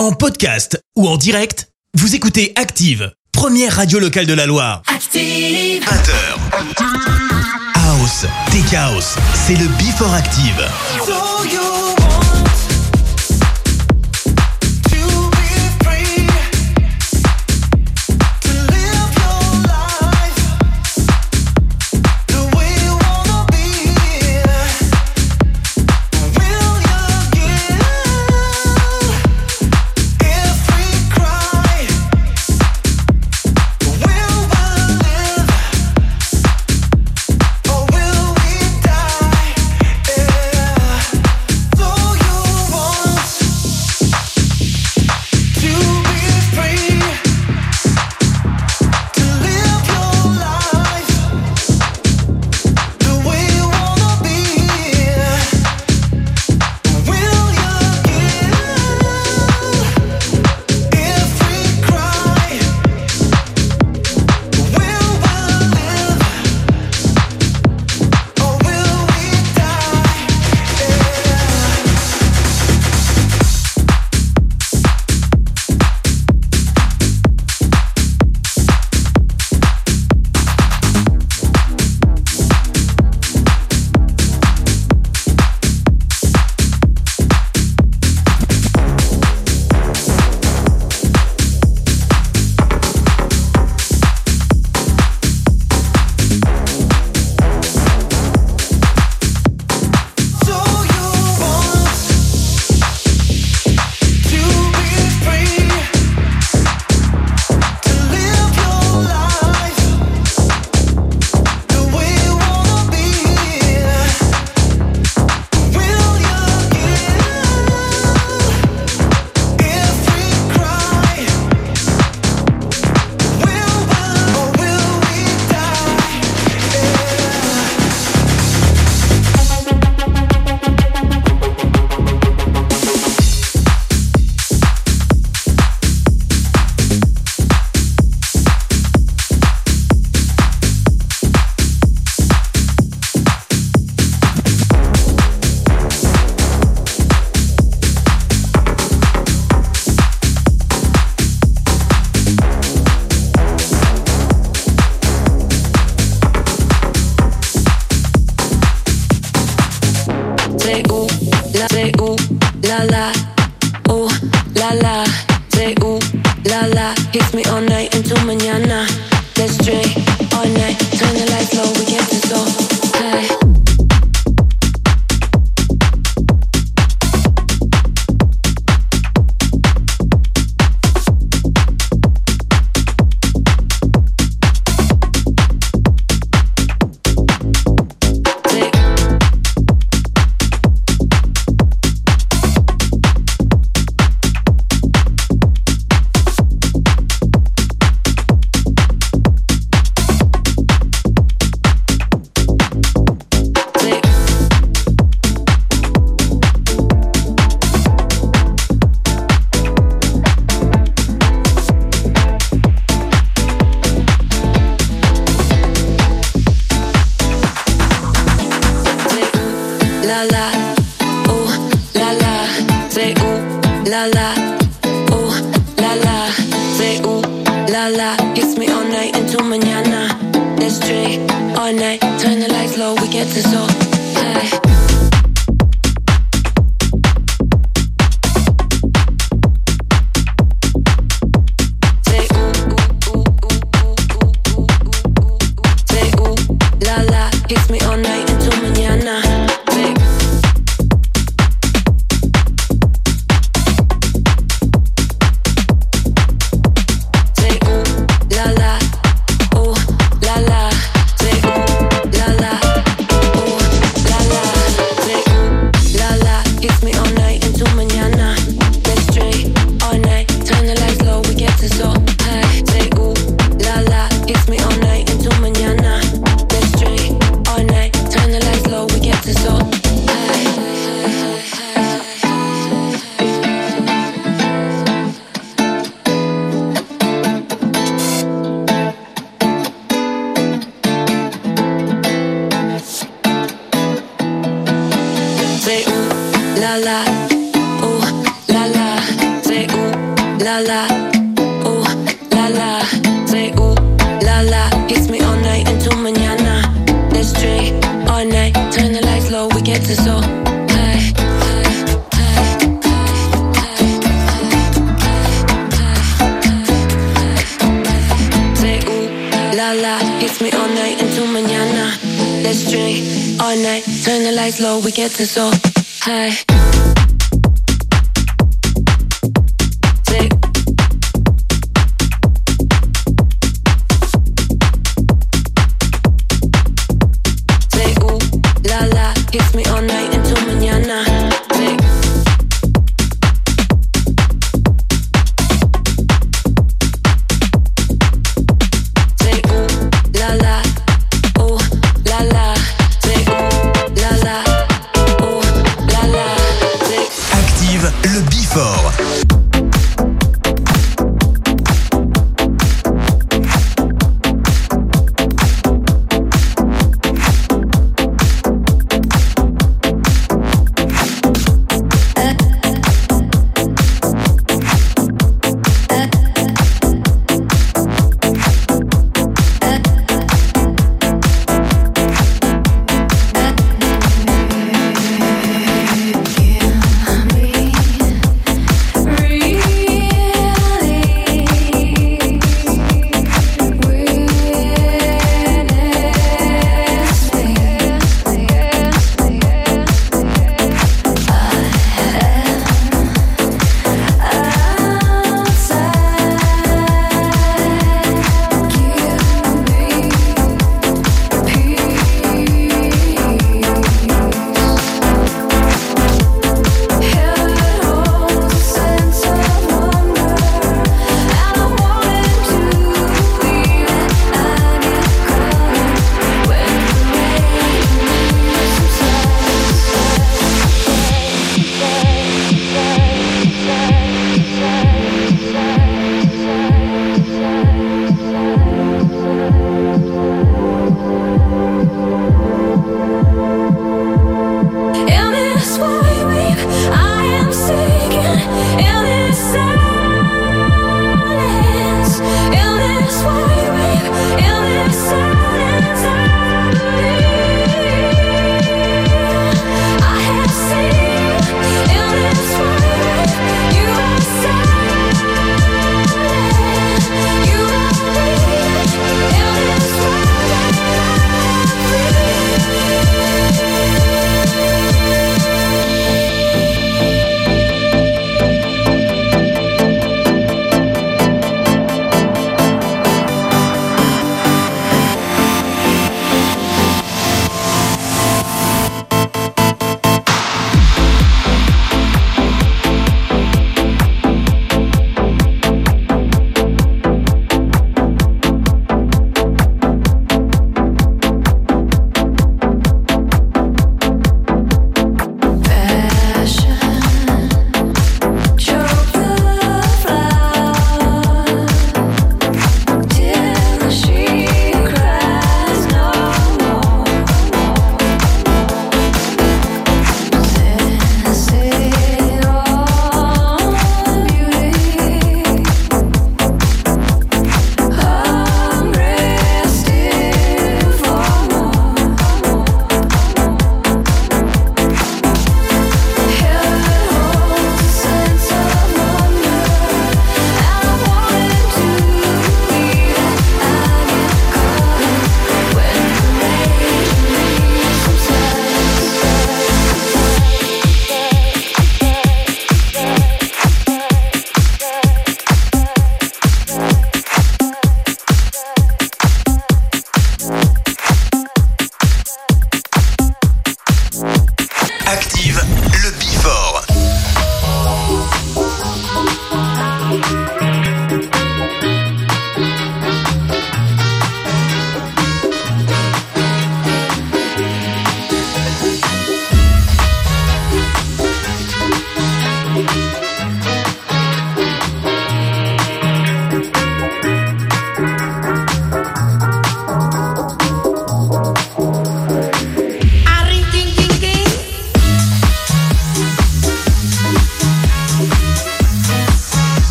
En podcast ou en direct, vous écoutez Active, première radio locale de la Loire. Active. 20h. House, Tech House, c'est le Before Active.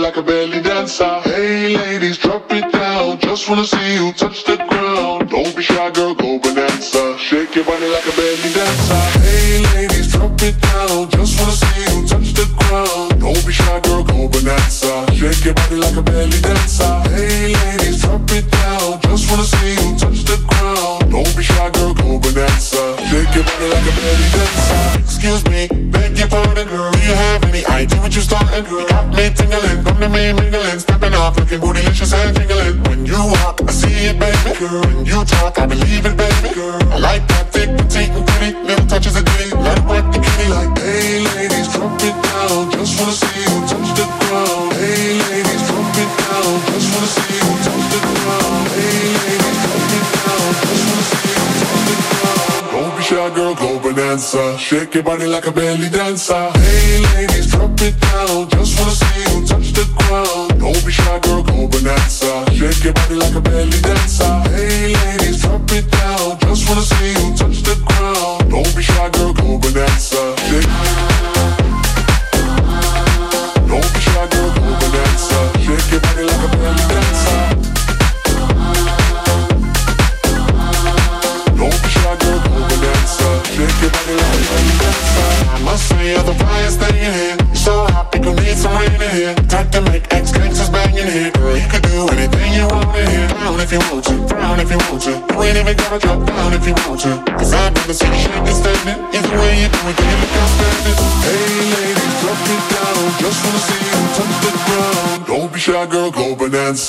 like a belly dancer. Hey ladies, drop it down. Just wanna see. che parli like a belly dancer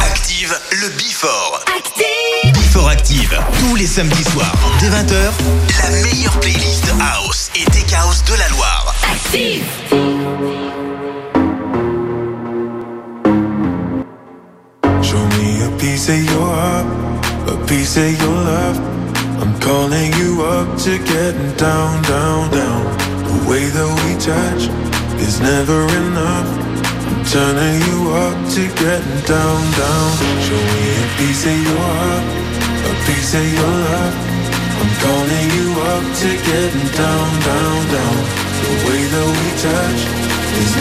Active le Before. Active. Before Active. Tous les samedis soirs, dès 20h, la meilleure playlist House et Tech House de la Loire. Active.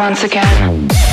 once again.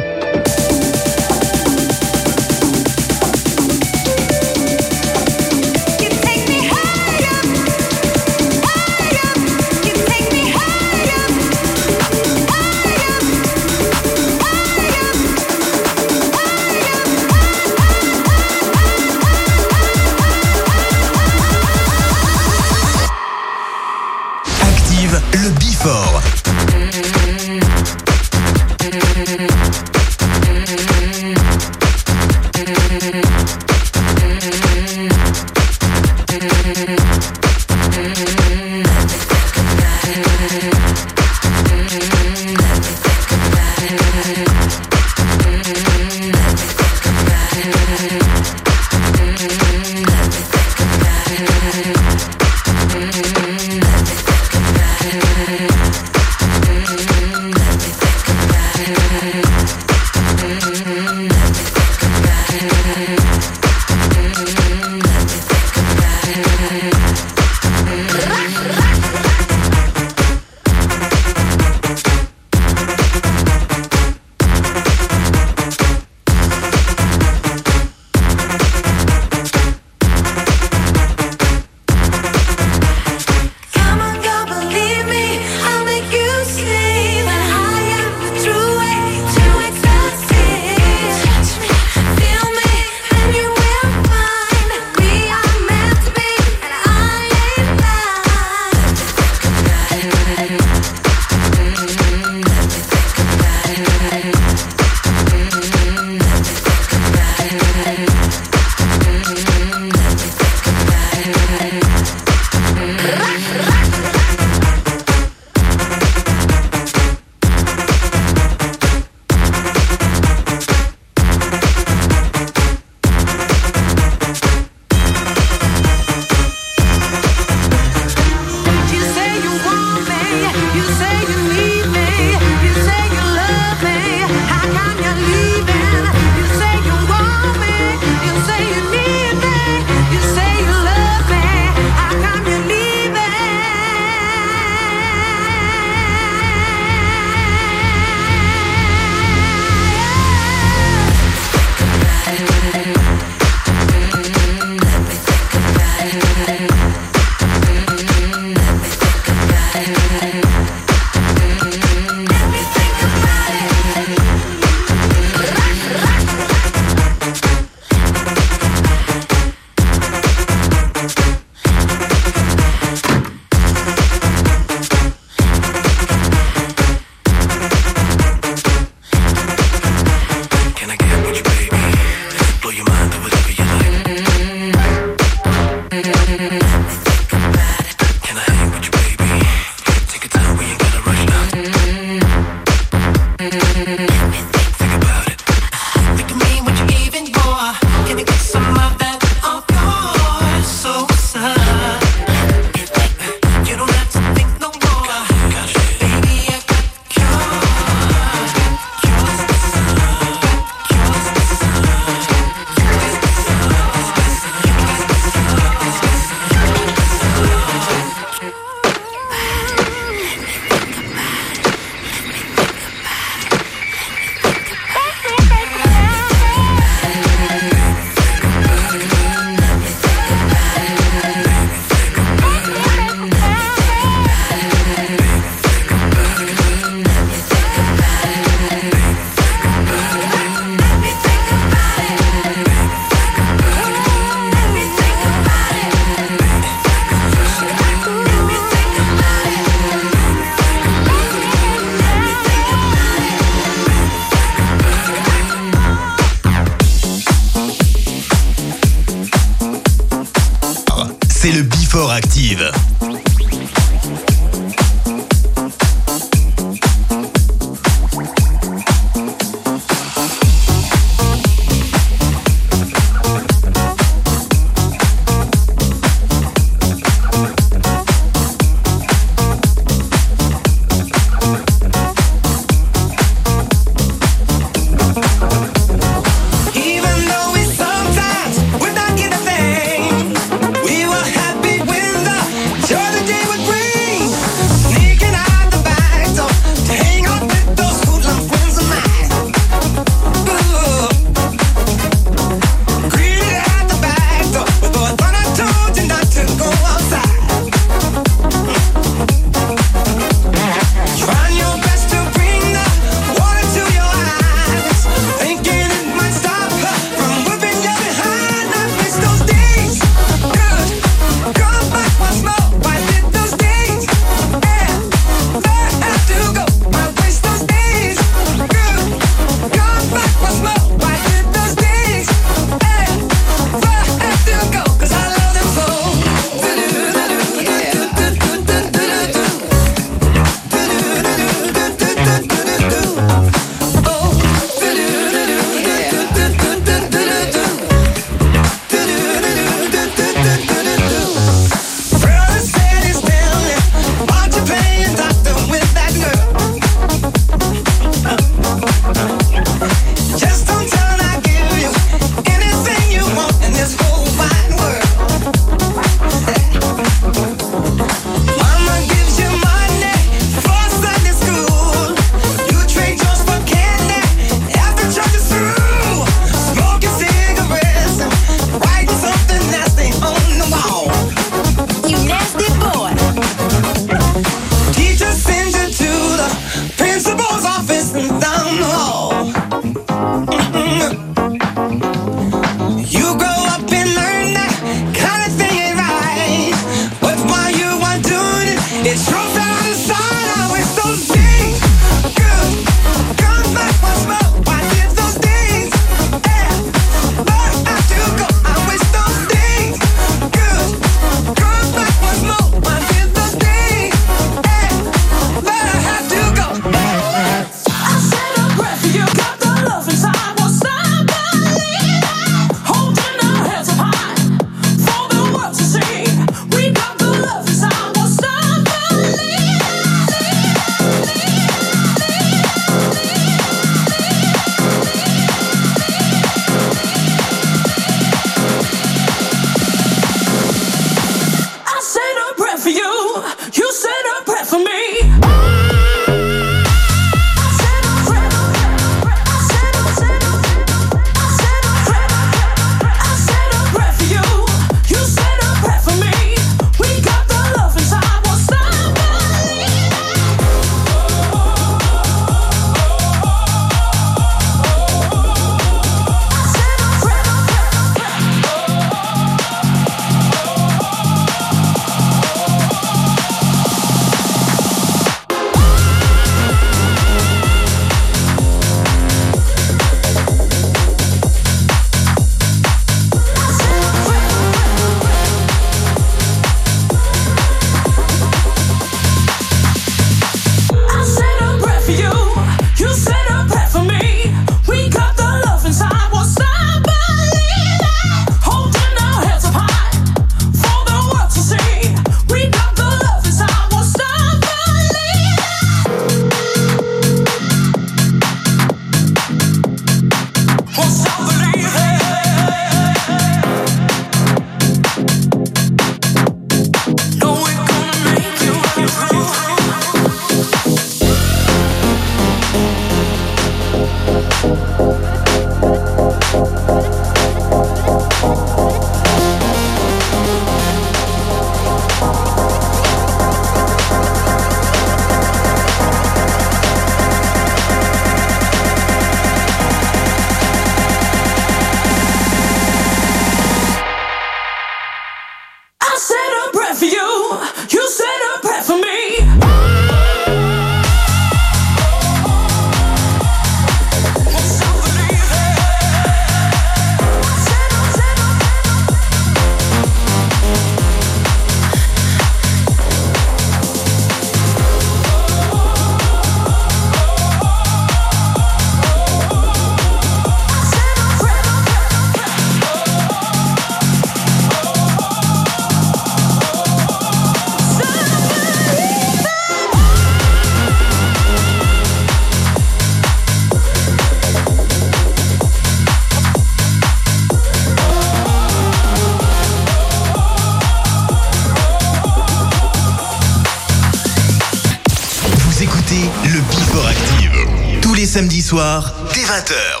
samedi soir, dès 20h.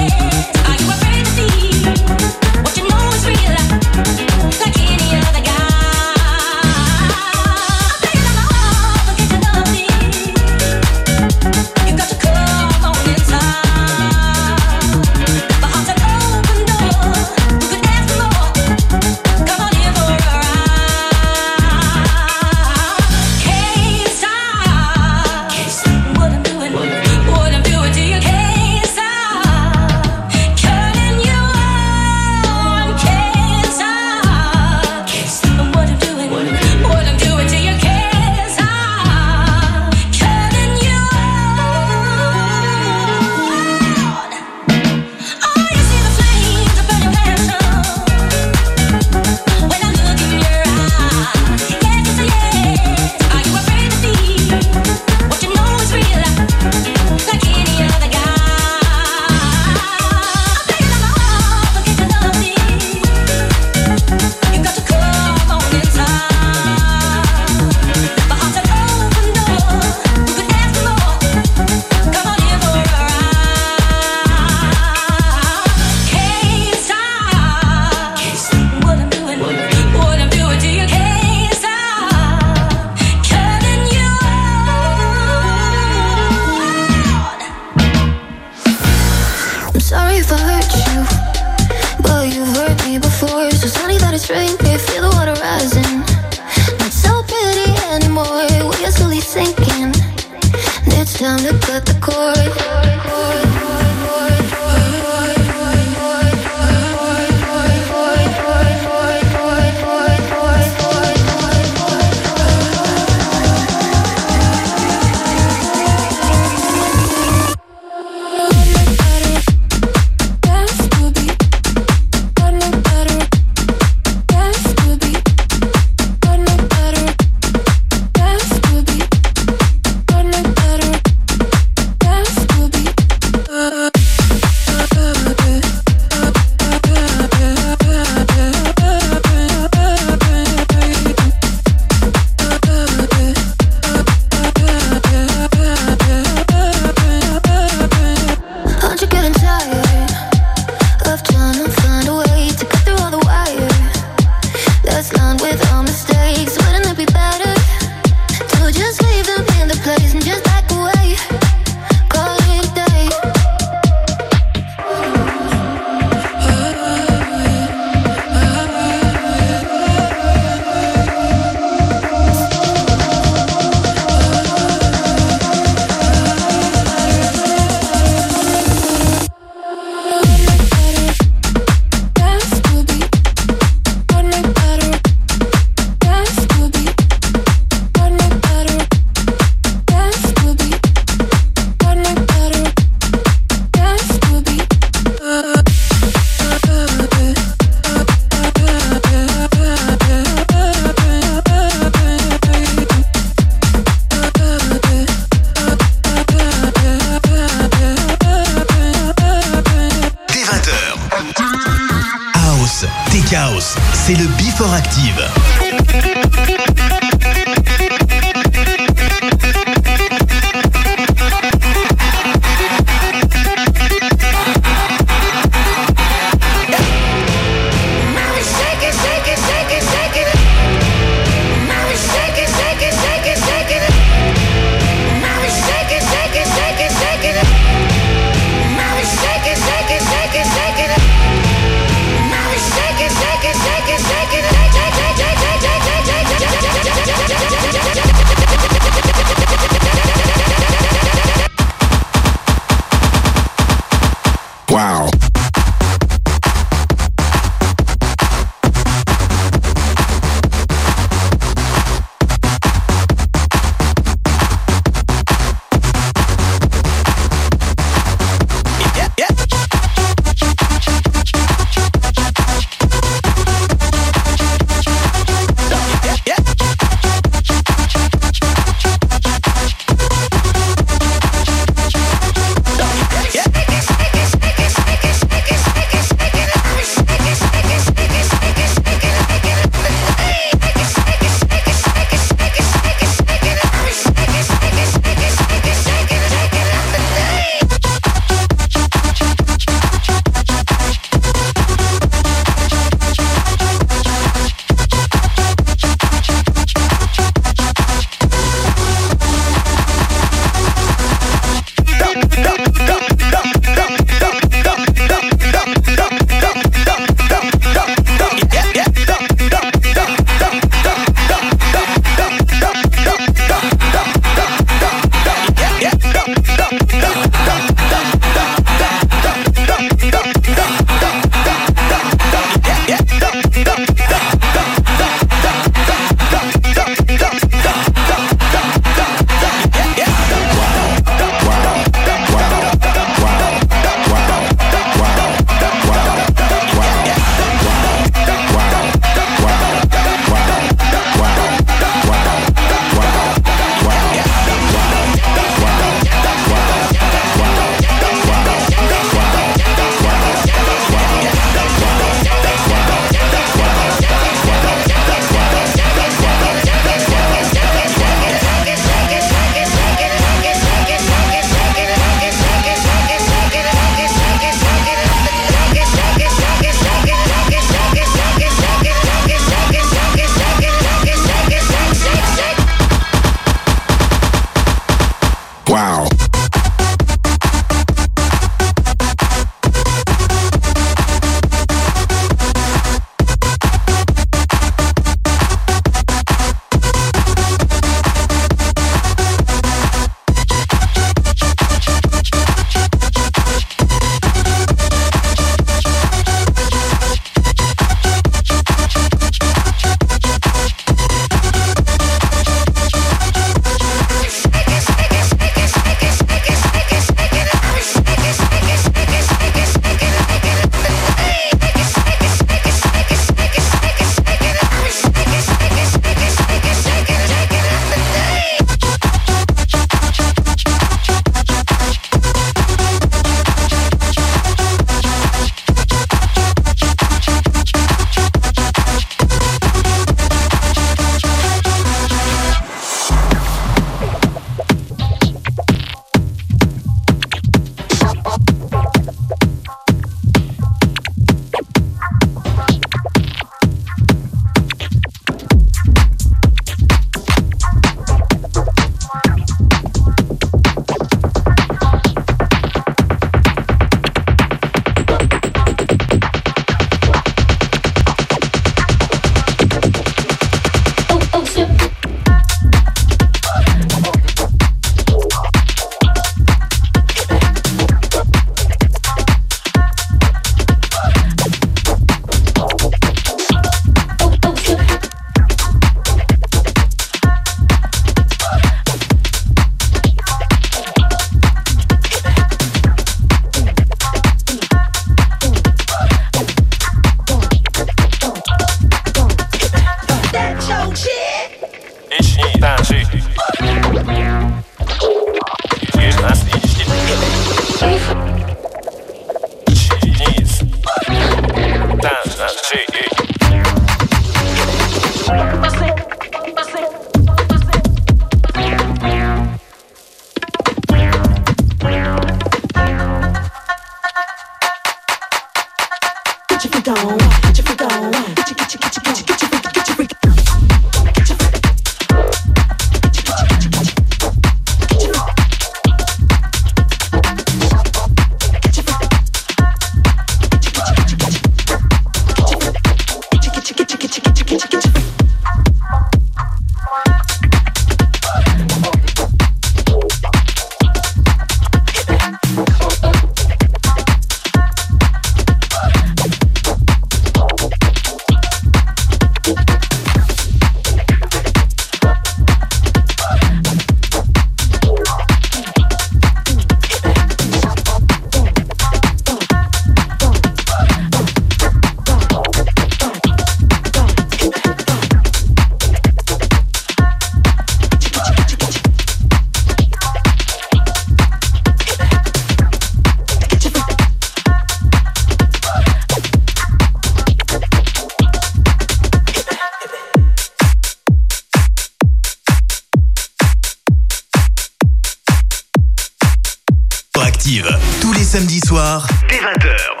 Tous les samedis soirs, dès 20h.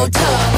The taste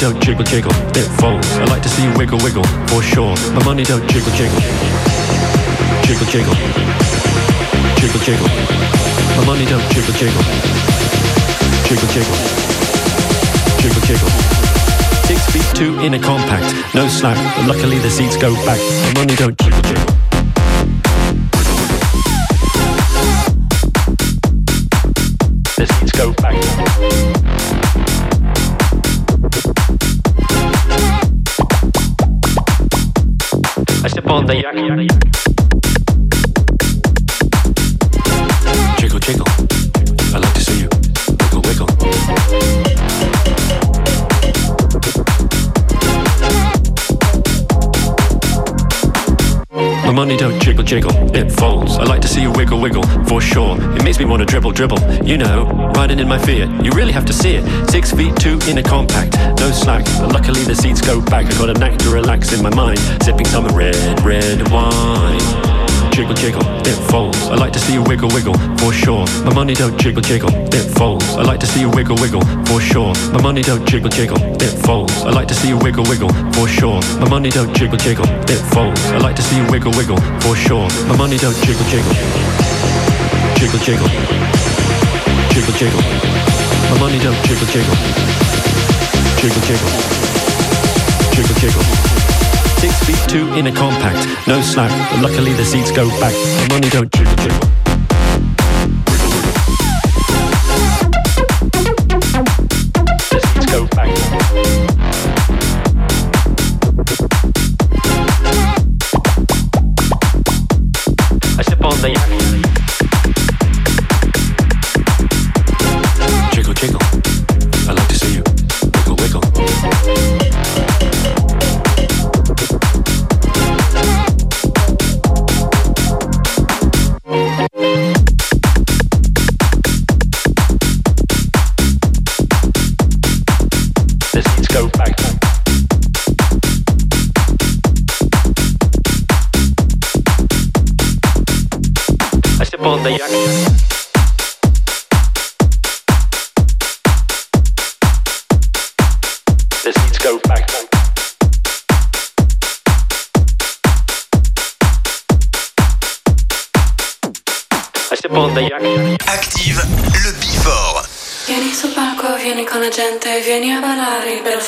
don't jiggle jiggle, it folds. I like to see you wiggle wiggle, for sure. My money don't jiggle jiggle, jiggle jiggle, jiggle jiggle. My money don't jiggle jiggle, jiggle jiggle, jiggle jiggle. Six feet two in a compact, no slack. But luckily the seats go back. My money don't jiggle it folds. I like to see you wiggle wiggle, for sure. It makes me want to dribble dribble. You know, riding in my Fiat. You really have to see it. Six feet two in a compact, no slack. But luckily the seats go back. I got a knack to relax in my mind, sipping some red, red wine jiggle jiggle, it folds. I like to see you wiggle wiggle, for sure. My money don't jiggle jiggle, it folds. I like to see you wiggle wiggle, for sure. My money don't jiggle jiggle, it folds. I like to see you wiggle wiggle, for sure. My money don't jiggle jiggle, it folds. I like to see you wiggle wiggle, for sure. My money don't jiggle jiggle, jiggle jiggle, jiggle jiggle. My money don't jiggle, jiggle jiggle, jiggle two in a compact, no. But luckily the seats go back. The money don't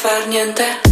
ogarnięte.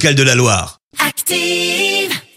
Locale de la Loire.